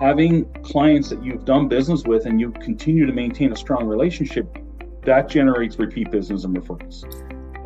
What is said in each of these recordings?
having clients that you've done business with and you continue to maintain a strong relationship, that generates repeat business and referrals.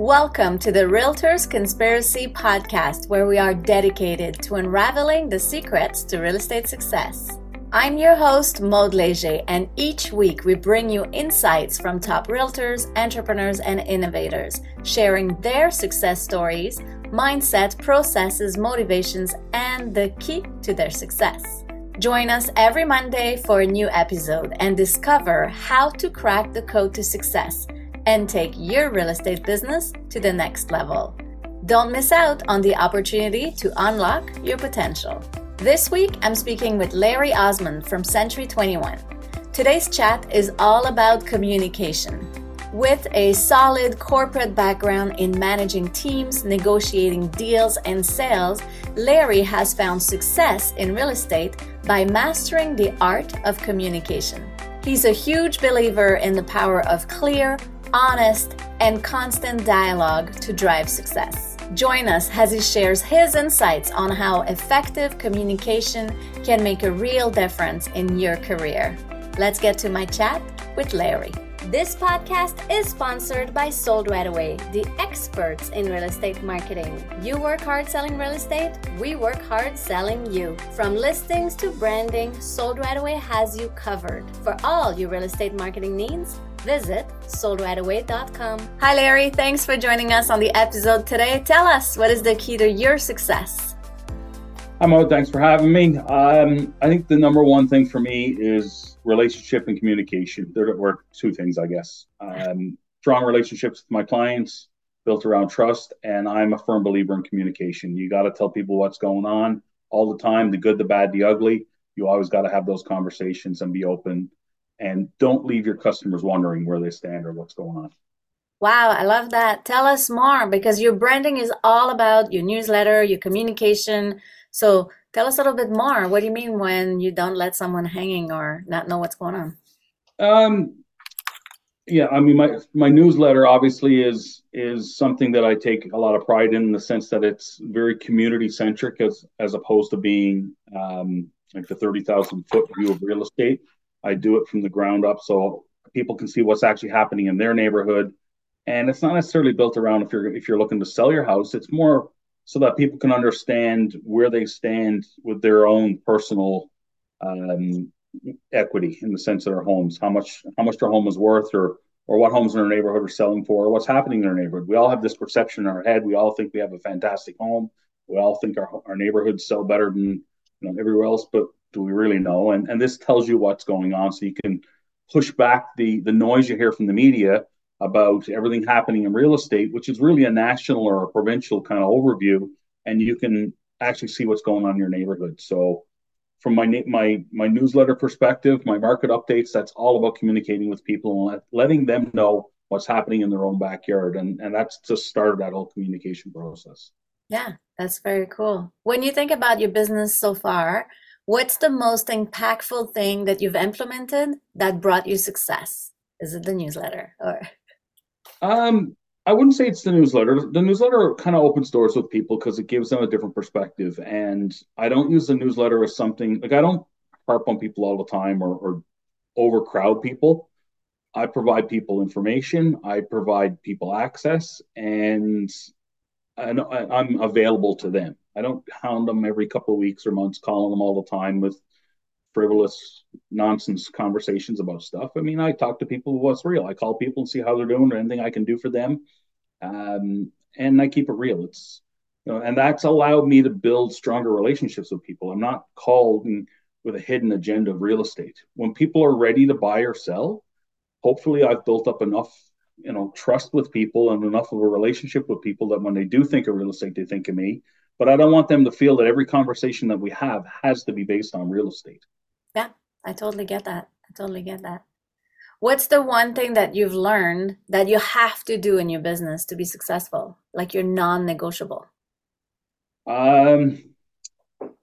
Welcome to the Realtors Conspiracy Podcast, where we are dedicated to unraveling the secrets to real estate success. I'm your host, Maude Leger, and each week we bring you insights from top realtors, entrepreneurs, and innovators, sharing their success stories, mindset, processes, motivations, and the key to their success. Join us every Monday for a new episode and discover how to crack the code to success and take your real estate business to the next level. Don't miss out on the opportunity to unlock your potential. This week, I'm speaking with Larry Osmond from Century 21. Today's chat is all about communication. With a solid corporate background in managing teams, negotiating deals, and sales, Larry has found success in real estate by mastering the art of communication. He's a huge believer in the power of clear, honest, and constant dialogue to drive success. Join us as he shares his insights on how effective communication can make a real difference in your career. Let's get to my chat with Larry. This podcast is sponsored by Sold Right Away, the experts in real estate marketing. You work hard selling real estate, we work hard selling you. From listings to branding, Sold Right Away has you covered. For all your real estate marketing needs, visit soldrightaway.com. Hi, Larry. Thanks for joining us on the episode today. Tell us what is the key to your success? Hi, Mo. Thanks for having me. Um, I think the number one thing for me is relationship and communication. There were two things, I guess. Um, strong relationships with my clients, built around trust, and I'm a firm believer in communication. You got to tell people what's going on all the time the good, the bad, the ugly. You always got to have those conversations and be open and don't leave your customers wondering where they stand or what's going on. Wow, I love that. Tell us more because your branding is all about your newsletter, your communication. So tell us a little bit more. What do you mean when you don't let someone hanging or not know what's going on? Um, yeah, I mean, my my newsletter obviously is is something that I take a lot of pride in, in the sense that it's very community centric, as as opposed to being um, like the thirty thousand foot view of real estate. I do it from the ground up so people can see what's actually happening in their neighborhood. And it's not necessarily built around if you're if you're looking to sell your house. It's more so that people can understand where they stand with their own personal um, equity in the sense of their homes, how much how much their home is worth, or or what homes in their neighborhood are selling for, or what's happening in their neighborhood. We all have this perception in our head. We all think we have a fantastic home. We all think our our neighborhoods sell better than you know everywhere else, but do we really know? And and this tells you what's going on, so you can push back the the noise you hear from the media about everything happening in real estate, which is really a national or a provincial kind of overview, and you can actually see what's going on in your neighborhood. So from my my my newsletter perspective, my market updates, that's all about communicating with people and letting them know what's happening in their own backyard, and and that's just started that whole communication process. Yeah, that's very cool. When you think about your business so far, What's the most impactful thing that you've implemented that brought you success? Is it the newsletter or? Um, I wouldn't say it's the newsletter. The newsletter kind of opens doors with people because it gives them a different perspective. And I don't use the newsletter as something like I don't harp on people all the time or, or overcrowd people. I provide people information. I provide people access, and, and I'm available to them. I don't hound them every couple of weeks or months, calling them all the time with frivolous nonsense conversations about stuff. I mean, I talk to people what's real. I call people and see how they're doing or anything I can do for them. Um, and I keep it real. It's you know, and that's allowed me to build stronger relationships with people. I'm not called with a hidden agenda of real estate. When people are ready to buy or sell, hopefully I've built up enough, you know, trust with people and enough of a relationship with people that when they do think of real estate, they think of me but I don't want them to feel that every conversation that we have has to be based on real estate. I totally get that. I totally get that. What's the one thing that you've learned that you have to do in your business to be successful? Like you're non-negotiable. Um,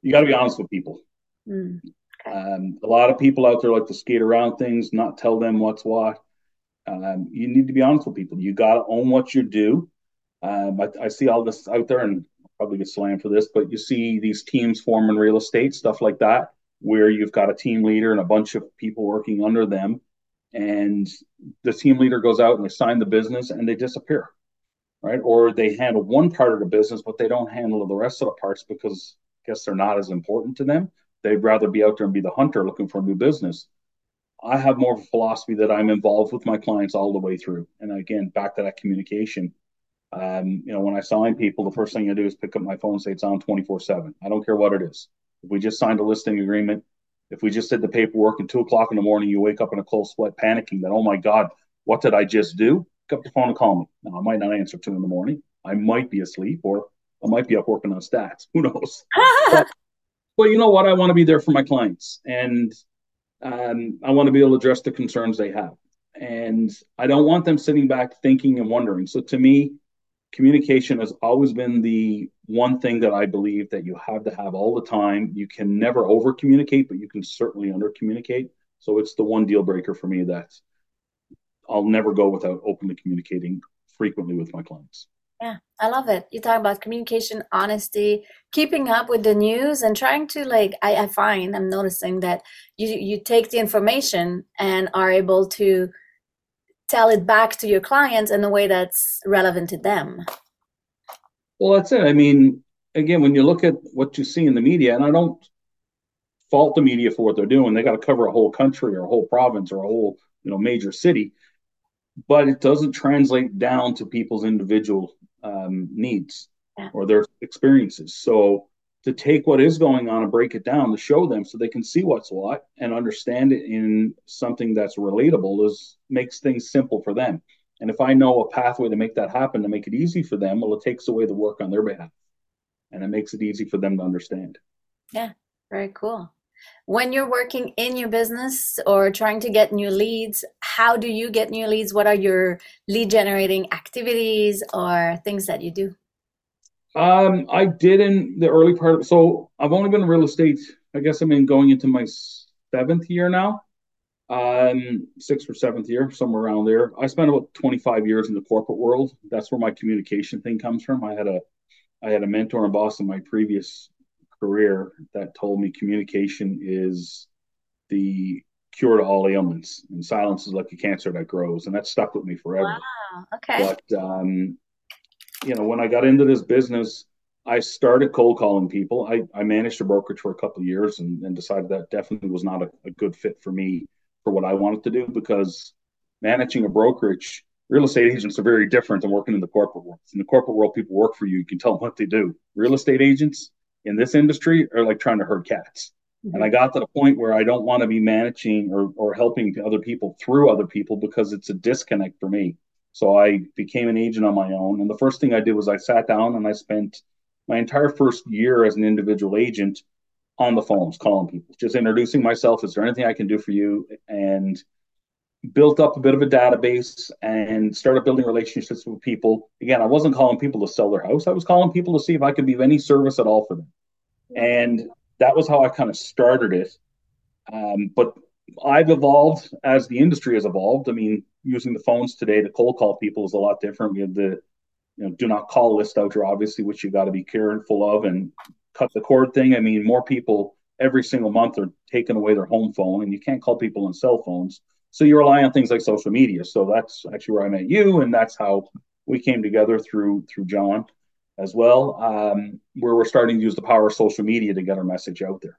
you got to be honest with people. Mm, okay. um, a lot of people out there like to skate around things, not tell them what's what. Um, you need to be honest with people. You got to own what you do. Um, I, I, see all this out there, and probably get slammed for this, but you see these teams form in real estate, stuff like that. Where you've got a team leader and a bunch of people working under them, and the team leader goes out and they sign the business and they disappear, right? Or they handle one part of the business, but they don't handle the rest of the parts because I guess they're not as important to them. They'd rather be out there and be the hunter looking for a new business. I have more of a philosophy that I'm involved with my clients all the way through. And again, back to that communication. Um, you know, when I sign people, the first thing I do is pick up my phone and say it's on 24 7. I don't care what it is. If we just signed a listing agreement, if we just did the paperwork and two o'clock in the morning, you wake up in a cold sweat panicking that, oh my God, what did I just do? Pick up the phone and call me. Now, I might not answer two in the morning. I might be asleep or I might be up working on stats. Who knows? but, but you know what? I want to be there for my clients. And um, I want to be able to address the concerns they have. And I don't want them sitting back thinking and wondering. So to me, communication has always been the one thing that I believe that you have to have all the time. You can never over communicate, but you can certainly under communicate. So it's the one deal breaker for me that I'll never go without openly communicating frequently with my clients. Yeah, I love it. You talk about communication, honesty, keeping up with the news, and trying to like. I, I find I'm noticing that you you take the information and are able to tell it back to your clients in a way that's relevant to them. Well, that's it. I mean, again, when you look at what you see in the media, and I don't fault the media for what they're doing, they got to cover a whole country or a whole province or a whole you know major city, but it doesn't translate down to people's individual um, needs yeah. or their experiences. So to take what is going on and break it down to show them so they can see what's what and understand it in something that's relatable is makes things simple for them. And if I know a pathway to make that happen to make it easy for them, well, it takes away the work on their behalf and it makes it easy for them to understand. Yeah, very cool. When you're working in your business or trying to get new leads, how do you get new leads? What are your lead generating activities or things that you do? Um, I did in the early part. Of, so I've only been in real estate. I guess I'm in going into my seventh year now, um, sixth or seventh year, somewhere around there. I spent about 25 years in the corporate world. That's where my communication thing comes from. I had a, I had a mentor and boss in my previous career that told me communication is the cure to all ailments, and silence is like a cancer that grows, and that stuck with me forever. Wow. Okay. But um, you know, when I got into this business, I started cold calling people. I, I managed a brokerage for a couple of years and, and decided that definitely was not a, a good fit for me for what I wanted to do because managing a brokerage, real estate agents are very different than working in the corporate world. In the corporate world, people work for you. You can tell them what they do. Real estate agents in this industry are like trying to herd cats. Mm-hmm. And I got to the point where I don't want to be managing or, or helping other people through other people because it's a disconnect for me. So I became an agent on my own. And the first thing I did was I sat down and I spent my entire first year as an individual agent on the phones calling people, just introducing myself. Is there anything I can do for you? And built up a bit of a database and started building relationships with people. Again, I wasn't calling people to sell their house. I was calling people to see if I could be of any service at all for them. And that was how I kind of started it. Um, but I've evolved as the industry has evolved. I mean, using the phones today to cold call people is a lot different. We have the you know do not call list out there, obviously, which you got to be careful of, and cut the cord thing. I mean, more people every single month are taking away their home phone, and you can't call people on cell phones. So you rely on things like social media. So that's actually where I met you, and that's how we came together through through John as well, um, where we're starting to use the power of social media to get our message out there.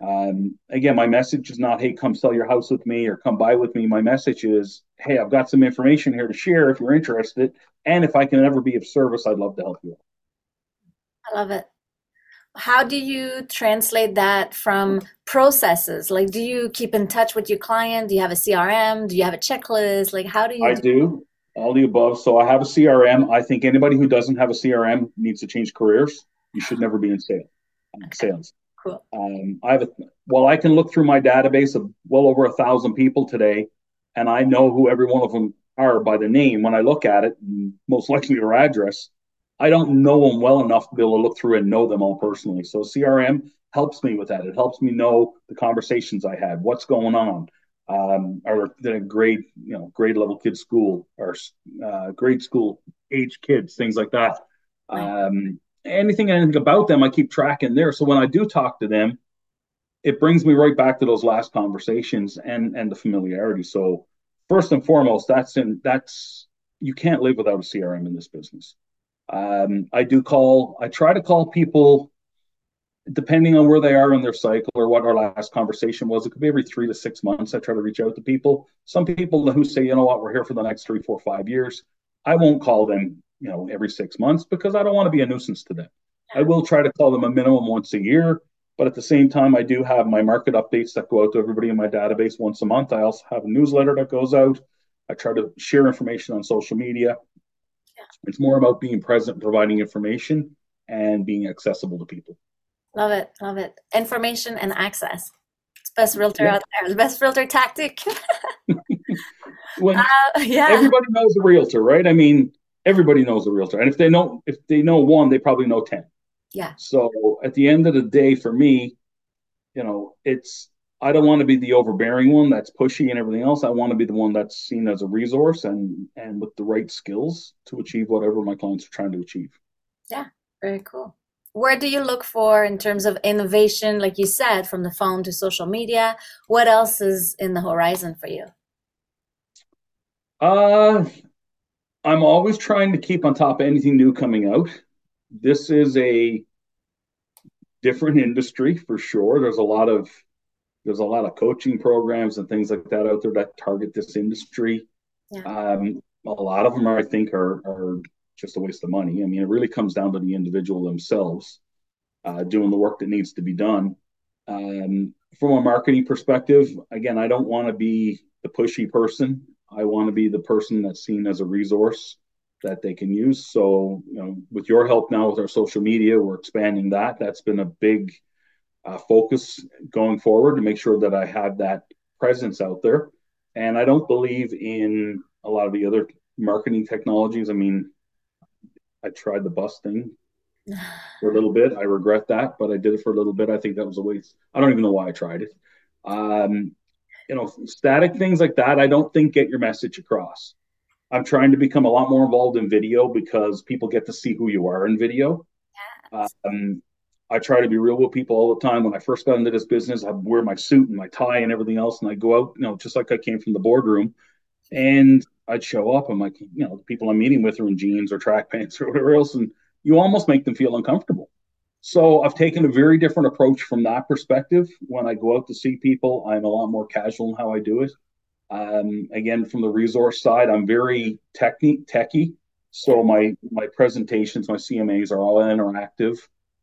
Um, again, my message is not, hey, come sell your house with me or come buy with me. My message is, hey, I've got some information here to share if you're interested. And if I can ever be of service, I'd love to help you. I love it. How do you translate that from processes? Like, do you keep in touch with your client? Do you have a CRM? Do you have a checklist? Like, how do you? I do all the above. So I have a CRM. I think anybody who doesn't have a CRM needs to change careers. You should never be in sales. Sales. Cool. Um, I have a, well, I can look through my database of well over a thousand people today, and I know who every one of them are by the name when I look at it, most likely their address. I don't know them well enough to be able to look through and know them all personally. So CRM helps me with that. It helps me know the conversations I had, what's going on, um, or the grade, you know, grade level kids school or uh, grade school age kids, things like that. Um, anything anything about them, I keep tracking there. So when I do talk to them, it brings me right back to those last conversations and and the familiarity. So first and foremost, that's in that's you can't live without a CRM in this business. Um, I do call, I try to call people depending on where they are in their cycle or what our last conversation was. It could be every three to six months. I try to reach out to people. Some people who say, you know what, we're here for the next three, four, five years. I won't call them, you know, every six months because I don't want to be a nuisance to them. I will try to call them a minimum once a year, but at the same time, I do have my market updates that go out to everybody in my database once a month. I also have a newsletter that goes out. I try to share information on social media. It's more about being present, providing information, and being accessible to people. Love it, love it. Information and access. It's best realtor yeah. out there. The best realtor tactic. when uh, yeah. everybody knows a realtor, right? I mean, everybody knows a realtor, and if they know if they know one, they probably know ten. Yeah. So at the end of the day, for me, you know, it's I don't want to be the overbearing one that's pushy and everything else. I want to be the one that's seen as a resource and and with the right skills to achieve whatever my clients are trying to achieve. Yeah, very cool. Where do you look for in terms of innovation, like you said, from the phone to social media? What else is in the horizon for you? Uh, I'm always trying to keep on top of anything new coming out. This is a different industry for sure. There's a lot of there's a lot of coaching programs and things like that out there that target this industry. Yeah. Um, a lot of them, are, I think, are, are just a waste of money. I mean, it really comes down to the individual themselves uh, doing the work that needs to be done. Um, from a marketing perspective, again, I don't want to be the pushy person. I want to be the person that's seen as a resource that they can use. So, you know, with your help now with our social media, we're expanding that. That's been a big uh, focus going forward to make sure that I have that presence out there. And I don't believe in a lot of the other marketing technologies. I mean, I tried the bus thing for a little bit. I regret that, but I did it for a little bit. I think that was a waste. I don't even know why I tried it. Um, you know, static things like that, I don't think get your message across. I'm trying to become a lot more involved in video because people get to see who you are in video. Um, I try to be real with people all the time. When I first got into this business, I wear my suit and my tie and everything else, and I go out, you know, just like I came from the boardroom, and I'd show up. I'm like, you know, the people I'm meeting with are in jeans or track pants or whatever else, and you almost make them feel uncomfortable. So I've taken a very different approach from that perspective. When I go out to see people, I'm a lot more casual in how I do it. Um, again, from the resource side, I'm very techy. So my my presentations, my CMAs are all interactive.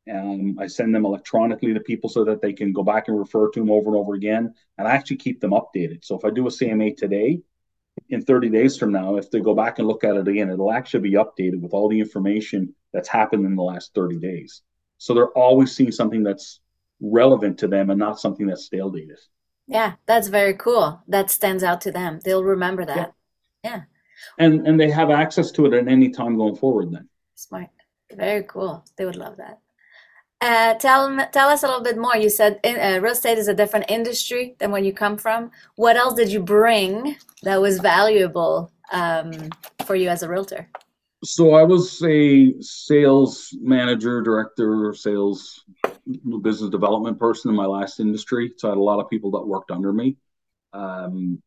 And I send them electronically to people so that they can go back and refer to them over and over again. And I actually keep them updated. So if I do a CMA today, in 30 days from now, if they go back and look at it again, it'll actually be updated with all the information that's happened in the last 30 days. So they're always seeing something that's relevant to them and not something that's stale dated. Yeah, that's very cool. That stands out to them. They'll remember that. Yeah. yeah. And and they have access to it at any time going forward then. Smart. Very cool. They would love that. Uh, tell tell us a little bit more. You said in, uh, real estate is a different industry than where you come from. What else did you bring that was valuable um, for you as a realtor? So I was a sales manager, director, sales business development person in my last industry. So I had a lot of people that worked under me. Um,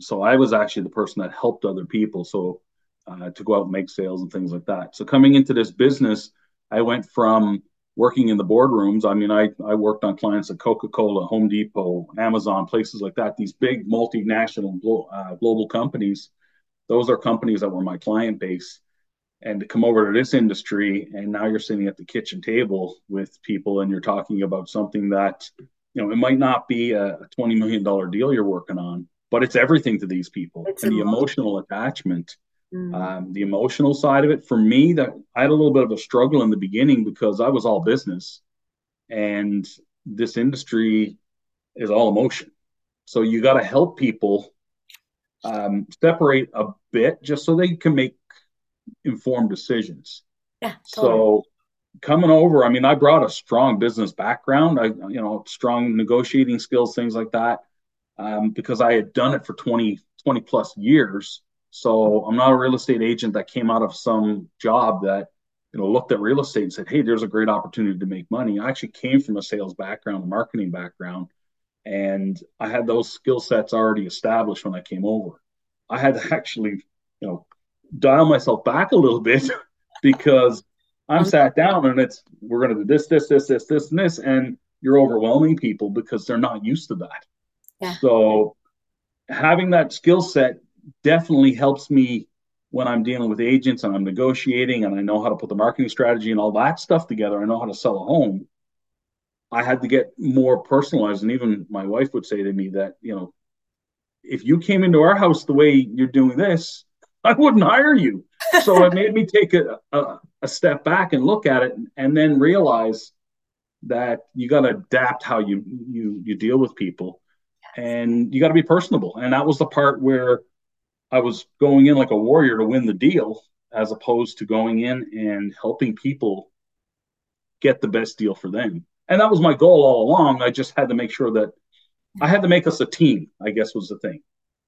so I was actually the person that helped other people. So uh, to go out and make sales and things like that. So coming into this business, I went from working in the boardrooms. I mean, I, I worked on clients at Coca Cola, Home Depot, Amazon, places like that, these big multinational uh, global companies. Those are companies that were my client base. And to come over to this industry, and now you're sitting at the kitchen table with people and you're talking about something that, you know, it might not be a $20 million deal you're working on, but it's everything to these people it's and the emotional attachment Mm. Um, the emotional side of it for me, that I had a little bit of a struggle in the beginning because I was all business, and this industry is all emotion. So you got to help people um, separate a bit just so they can make informed decisions. Yeah. Totally. So coming over, I mean, I brought a strong business background. I, you know, strong negotiating skills, things like that, um, because I had done it for 20, 20 plus years. So I'm not a real estate agent that came out of some job that you know, looked at real estate and said, "Hey, there's a great opportunity to make money." I actually came from a sales background, a marketing background, and I had those skill sets already established when I came over. I had to actually, you know, dial myself back a little bit because I'm sat down and it's we're going to do this, this, this, this, this, and this, and you're overwhelming people because they're not used to that. Yeah. So having that skill set definitely helps me when I'm dealing with agents and I'm negotiating and I know how to put the marketing strategy and all that stuff together. I know how to sell a home. I had to get more personalized. And even my wife would say to me that, you know, if you came into our house the way you're doing this, I wouldn't hire you. So it made me take a, a, a step back and look at it and then realize that you got to adapt how you you you deal with people. And you got to be personable. And that was the part where i was going in like a warrior to win the deal as opposed to going in and helping people get the best deal for them. And that was my goal all along. I just had to make sure that i had to make us a team i guess was the thing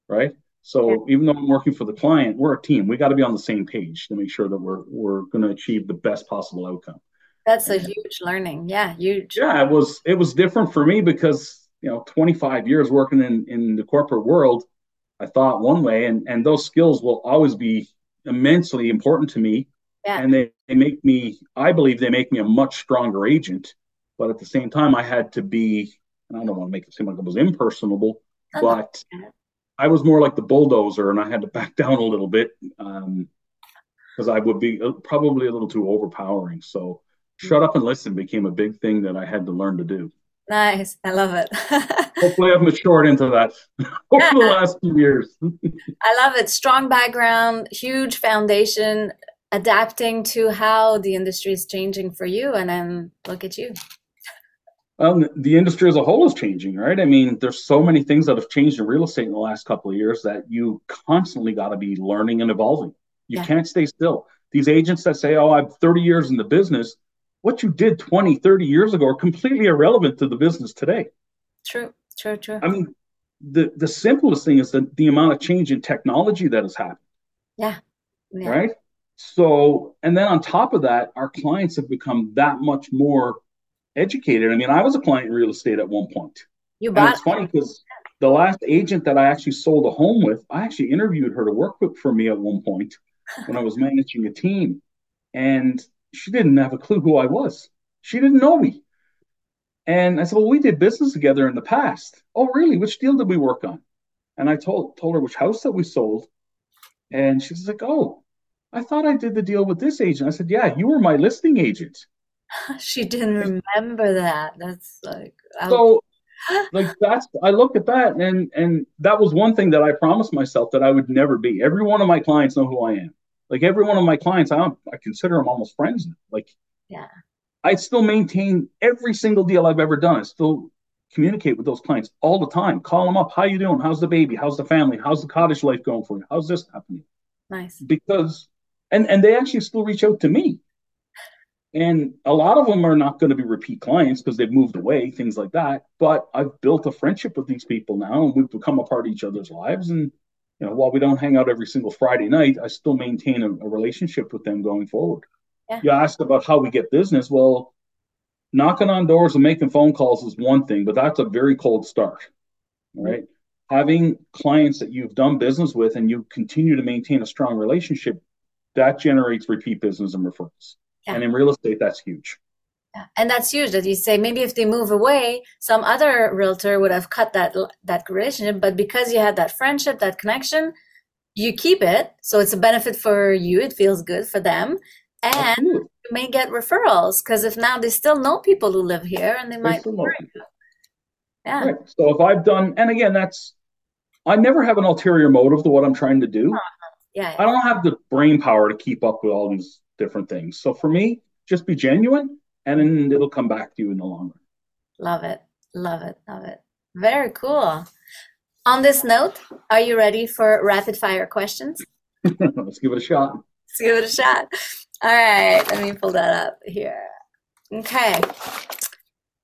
right so yeah. even though i'm working for the client we're a team we got to be on the same page to make sure that we're we're going to achieve the best possible outcome that's a huge learning. Yeah, huge. Yeah, it was it was different for me because you know 25 years working in in the corporate world, I thought one way, and and those skills will always be immensely important to me. Yeah. And they, they make me, I believe they make me a much stronger agent. But at the same time, I had to be, and I don't want to make it seem like I was impersonable, but I was more like the bulldozer and I had to back down a little bit because um, I would be uh, probably a little too overpowering. So shut up and listen became a big thing that I had to learn to do. Nice. I love it. Hopefully, I've matured into that over yeah. the last few years. I love it. Strong background, huge foundation, adapting to how the industry is changing for you. And then look at you. Um, the industry as a whole is changing, right? I mean, there's so many things that have changed in real estate in the last couple of years that you constantly got to be learning and evolving. You yeah. can't stay still. These agents that say, "Oh, I'm 30 years in the business," what you did 20, 30 years ago are completely irrelevant to the business today. True, true, true. I mean, the, the simplest thing is the, the amount of change in technology that has happened. Yeah. yeah. Right. So, and then on top of that, our clients have become that much more educated. I mean, I was a client in real estate at one point. You bought. And it's funny because the last agent that I actually sold a home with, I actually interviewed her to work with for me at one point when I was managing a team. And she didn't have a clue who I was. She didn't know me. And I said, Well, we did business together in the past. Oh, really? Which deal did we work on? And I told told her which house that we sold. And she's like, Oh, I thought I did the deal with this agent. I said, Yeah, you were my listing agent. she didn't remember that. That's like so like that's I look at that and and that was one thing that I promised myself that I would never be. Every one of my clients know who I am. Like every one of my clients, I, I consider them almost friends. Now. Like, yeah, I still maintain every single deal I've ever done. I still communicate with those clients all the time. Call them up. How you doing? How's the baby? How's the family? How's the cottage life going for you? How's this happening? Nice. Because, and and they actually still reach out to me. And a lot of them are not going to be repeat clients because they've moved away, things like that. But I've built a friendship with these people now, and we've become a part of each other's lives. And you know, while we don't hang out every single Friday night, I still maintain a, a relationship with them going forward. Yeah. You asked about how we get business. Well, knocking on doors and making phone calls is one thing, but that's a very cold start, right? Mm-hmm. Having clients that you've done business with and you continue to maintain a strong relationship, that generates repeat business and referrals. Yeah. And in real estate, that's huge. And that's huge that you say maybe if they move away, some other realtor would have cut that that relationship, but because you had that friendship, that connection, you keep it. So it's a benefit for you. It feels good for them, and Absolutely. you may get referrals because if now they still know people who live here and they, they might. Yeah. Right. So if I've done, and again, that's I never have an ulterior motive to what I'm trying to do. Uh-huh. Yeah, yeah. I don't have the brain power to keep up with all these different things. So for me, just be genuine and then it'll come back to you in the long run. Love it. Love it. Love it. Very cool. On this note, are you ready for rapid fire questions? Let's give it a shot. Let's give it a shot. All right, let me pull that up here. Okay.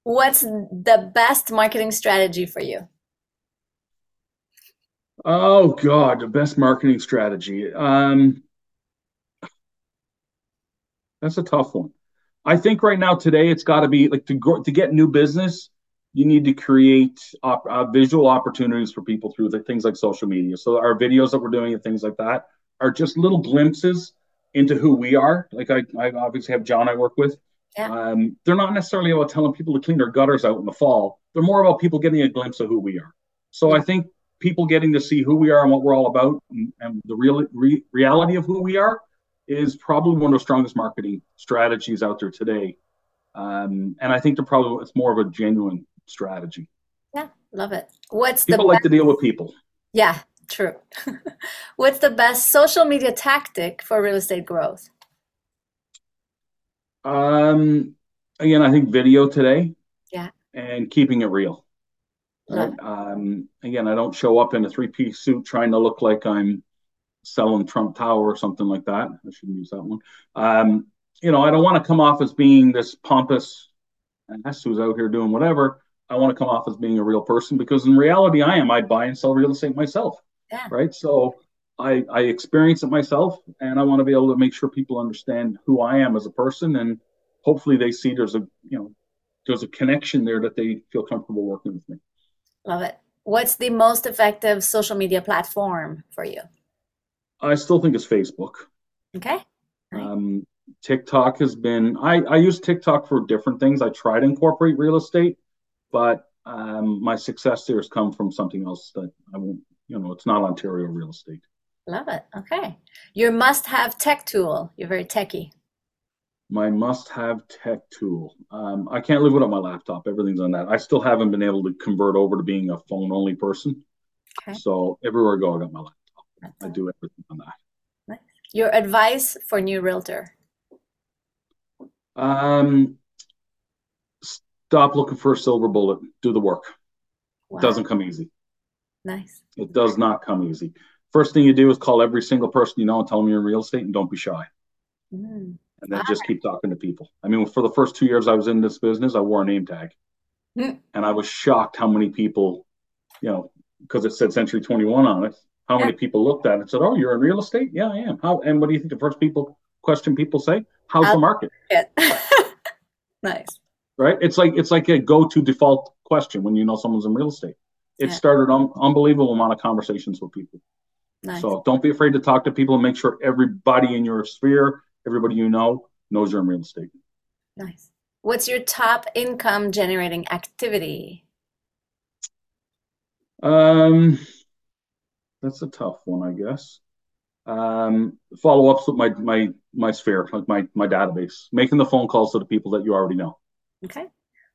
What's the best marketing strategy for you? Oh God, the best marketing strategy. Um, That's a tough one. I think right now today it's got to be like to go to get new business. You need to create op, uh, visual opportunities for people through the, things like social media. So our videos that we're doing and things like that are just little glimpses into who we are. Like I, I obviously have John I work with. Yeah. Um, they're not necessarily about telling people to clean their gutters out in the fall. They're more about people getting a glimpse of who we are. So yeah. I think people getting to see who we are and what we're all about and, and the real re- reality of who we are is probably one of the strongest marketing strategies out there today. Um, and I think they're probably it's more of a genuine strategy. Yeah, love it. What's people like best- to deal with people? Yeah, true. What's the best social media tactic for real estate growth? Um, again, I think video today. Yeah. And keeping it real. Right. Um, again, I don't show up in a three-piece suit trying to look like I'm selling Trump Tower or something like that. I shouldn't use that one. Um, you know, I don't want to come off as being this pompous ass who's out here doing whatever. I want to come off as being a real person because in reality, I am. I buy and sell real estate myself. Yeah. Right. So I, I experience it myself, and I want to be able to make sure people understand who I am as a person, and hopefully they see there's a you know there's a connection there that they feel comfortable working with me. Love it. What's the most effective social media platform for you? I still think it's Facebook. Okay. Um, TikTok has been, I, I use TikTok for different things. I try to incorporate real estate, but um, my success there has come from something else that I won't, you know, it's not Ontario real estate. Love it. Okay. Your must have tech tool. You're very techy. My must have tech tool. Um, I can't live without my laptop. Everything's on that. I still haven't been able to convert over to being a phone only person. Okay. So everywhere I go, I got my laptop. I do everything on that. Your advice for new realtor? Um, stop looking for a silver bullet. Do the work. Wow. It doesn't come easy. Nice. It does not come easy. First thing you do is call every single person you know and tell them you're in real estate and don't be shy. Mm. And then just keep talking to people. I mean, for the first two years I was in this business, I wore a name tag. Mm. And I was shocked how many people, you know, because it said Century 21 on it, how many people looked at it and said, "Oh, you're in real estate? Yeah, I am." How? And what do you think the first people question people say? How's I'll the market? nice. Right. It's like it's like a go-to default question when you know someone's in real estate. It yeah. started un- unbelievable amount of conversations with people. Nice. So don't be afraid to talk to people and make sure everybody in your sphere, everybody you know, knows you're in real estate. Nice. What's your top income generating activity? Um, that's a tough one, I guess. Um, follow ups with my my my sphere, like my my database, making the phone calls to the people that you already know. Okay.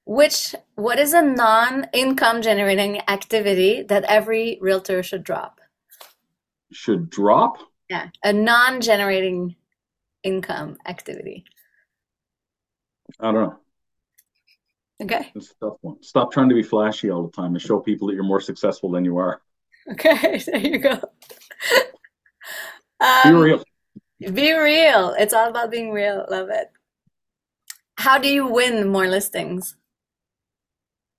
Which what is a non-income generating activity that every realtor should drop? Should drop? Yeah, a non-generating income activity. I don't know. Okay. That's a tough one. Stop trying to be flashy all the time and show people that you're more successful than you are. Okay, there you go. Um, be real. Be real. It's all about being real. Love it. How do you win more listings?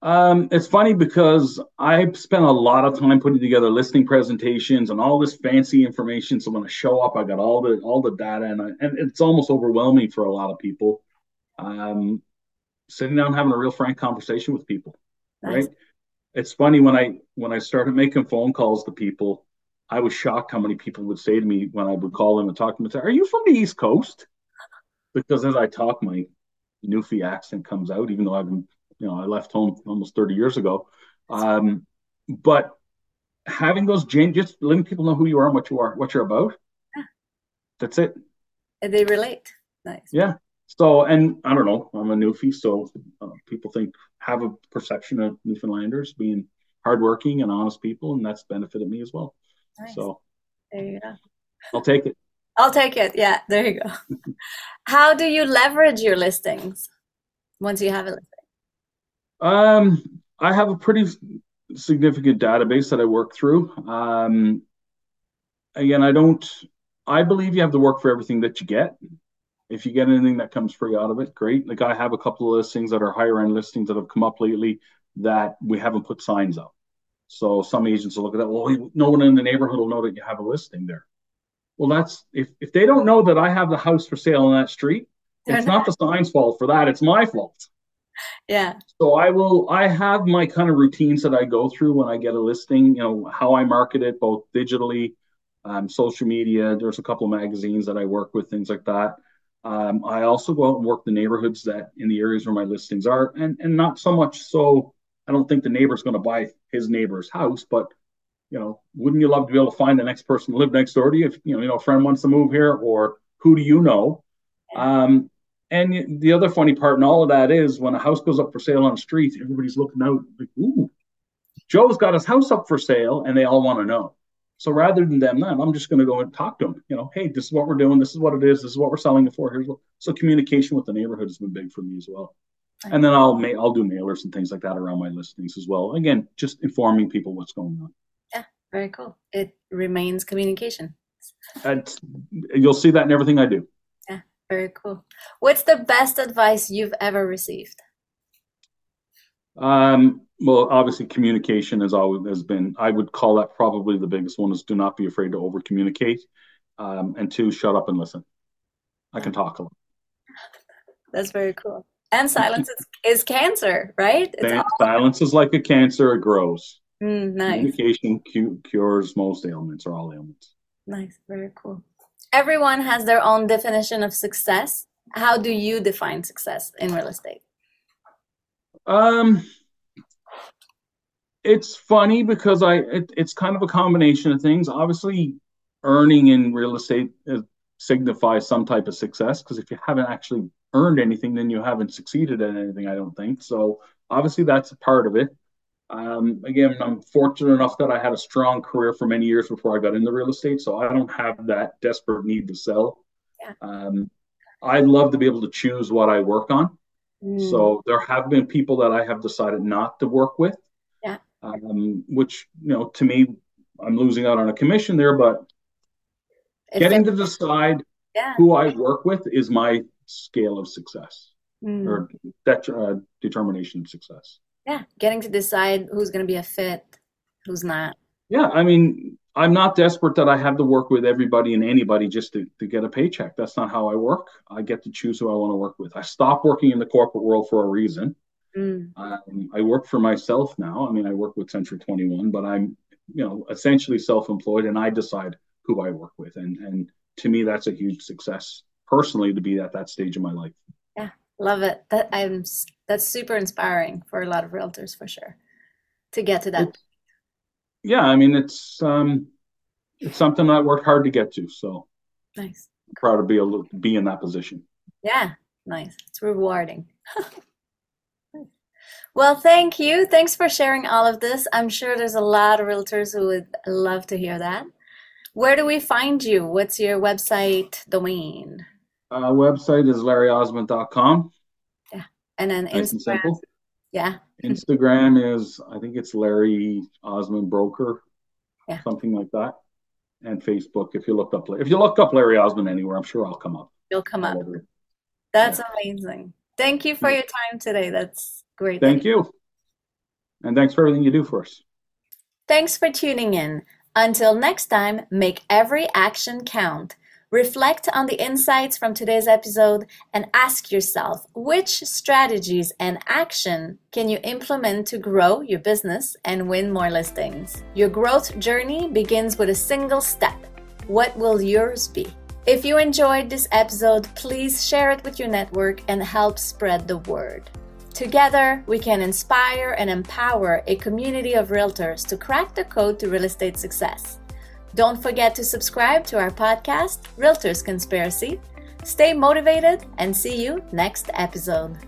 Um, it's funny because I spent a lot of time putting together listing presentations and all this fancy information. So when I show up, I got all the all the data, and I, and it's almost overwhelming for a lot of people. Um, sitting down having a real frank conversation with people, nice. right? It's funny when I when I started making phone calls to people, I was shocked how many people would say to me when I would call them and talk to them say, "Are you from the East Coast?" Because as I talk, my Newfie accent comes out, even though I've been, you know, I left home almost 30 years ago. Um, but having those just letting people know who you are and what you are, what you're about. That's it. And they relate. Nice. Yeah. So, and I don't know, I'm a Newfie, so uh, people think have a perception of Newfoundlanders being hardworking and honest people, and that's benefited me as well. Nice. So, there you go. I'll take it. I'll take it. Yeah, there you go. How do you leverage your listings once you have a listing? Um, I have a pretty significant database that I work through. Um, again, I don't. I believe you have to work for everything that you get. If you get anything that comes free out of it, great. Like I have a couple of listings that are higher end listings that have come up lately that we haven't put signs up. So some agents will look at that. Well, no one in the neighborhood will know that you have a listing there. Well, that's if, if they don't know that I have the house for sale on that street, it's not the sign's fault for that. It's my fault. Yeah. So I will. I have my kind of routines that I go through when I get a listing. You know how I market it, both digitally, um, social media. There's a couple of magazines that I work with, things like that. Um, I also go out and work the neighborhoods that in the areas where my listings are, and and not so much so. I don't think the neighbor's going to buy his neighbor's house, but you know, wouldn't you love to be able to find the next person to live next door to you? If you know, you know, a friend wants to move here, or who do you know? Um, and the other funny part in all of that is when a house goes up for sale on the street, everybody's looking out like, "Ooh, Joe's got his house up for sale," and they all want to know. So rather than them, that, I'm just going to go and talk to them. You know, hey, this is what we're doing. This is what it is. This is what we're selling it for. Here's what. So communication with the neighborhood has been big for me as well. And then I'll ma- I'll do mailers and things like that around my listings as well. Again, just informing people what's going on. Yeah, very cool. It remains communication. And you'll see that in everything I do. Yeah, very cool. What's the best advice you've ever received? Um, well, obviously, communication has always has been. I would call that probably the biggest one. Is do not be afraid to over communicate, um, and two, shut up and listen. I can talk a lot. That's very cool. And silence is, is cancer, right? Silence is like a cancer; it grows. Mm, nice. Communication cu- cures most ailments or all ailments. Nice, very cool. Everyone has their own definition of success. How do you define success in real estate? Um, it's funny because I it, it's kind of a combination of things. Obviously, earning in real estate uh, signifies some type of success because if you haven't actually earned anything, then you haven't succeeded at anything. I don't think so. Obviously, that's a part of it. Um, again, I'm fortunate enough that I had a strong career for many years before I got into real estate, so I don't have that desperate need to sell. Yeah. Um, I'd love to be able to choose what I work on. Mm, So there have been people that I have decided not to work with. Yeah. Um, which you know, to me, I'm losing out on a commission there, but if getting to decide yeah. who I work with is my scale of success Mm, or that uh, determination of success. yeah, getting to decide who's going to be a fit, who's not. Yeah, I mean, I'm not desperate that I have to work with everybody and anybody just to, to get a paycheck. That's not how I work. I get to choose who I want to work with. I stopped working in the corporate world for a reason. Mm, Um, I work for myself now. I mean, I work with Century 21, but I'm, you know, essentially self-employed, and I decide who I work with. And and to me, that's a huge success personally to be at that stage of my life. Yeah, love it. That I'm. That's super inspiring for a lot of realtors for sure. To get to that. It- yeah, I mean, it's um, it's something I worked hard to get to. So Nice. I'm proud to be able to be in that position. Yeah, nice. It's rewarding. Well, thank you. Thanks for sharing all of this. I'm sure there's a lot of realtors who would love to hear that. Where do we find you? What's your website domain? Uh, website is larryosmond.com. Yeah. And then Nice and Instagram. simple. Yeah, Instagram is, I think it's Larry Osmond Broker, Yeah. something like that. And Facebook, if you look up, if you look up Larry Osmond anywhere, I'm sure I'll come up. you'll come up. That's amazing. Thank you for your time today. That's great. Thank you. And thanks for everything you do for us. Thanks for tuning in. Until next time, make every action count. Reflect on the insights from today's episode and ask yourself which strategies and action can you implement to grow your business and win more listings. Your growth journey begins with a single step. What will yours be? If you enjoyed this episode, please share it with your network and help spread the word. Together, we can inspire and empower a community of realtors to crack the code to real estate success. Don't forget to subscribe to our podcast, Realtors Conspiracy. Stay motivated and see you next episode.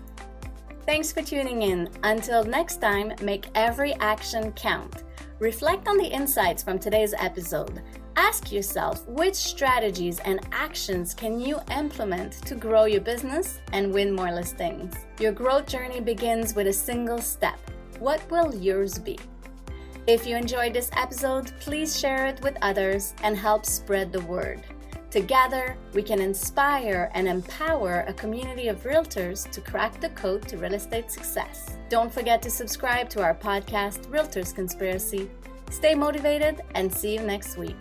Thanks for tuning in. Until next time, make every action count. Reflect on the insights from today's episode. Ask yourself which strategies and actions can you implement to grow your business and win more listings. Your growth journey begins with a single step. What will yours be? If you enjoyed this episode, please share it with others and help spread the word. Together, we can inspire and empower a community of realtors to crack the code to real estate success. Don't forget to subscribe to our podcast, Realtors Conspiracy. Stay motivated and see you next week.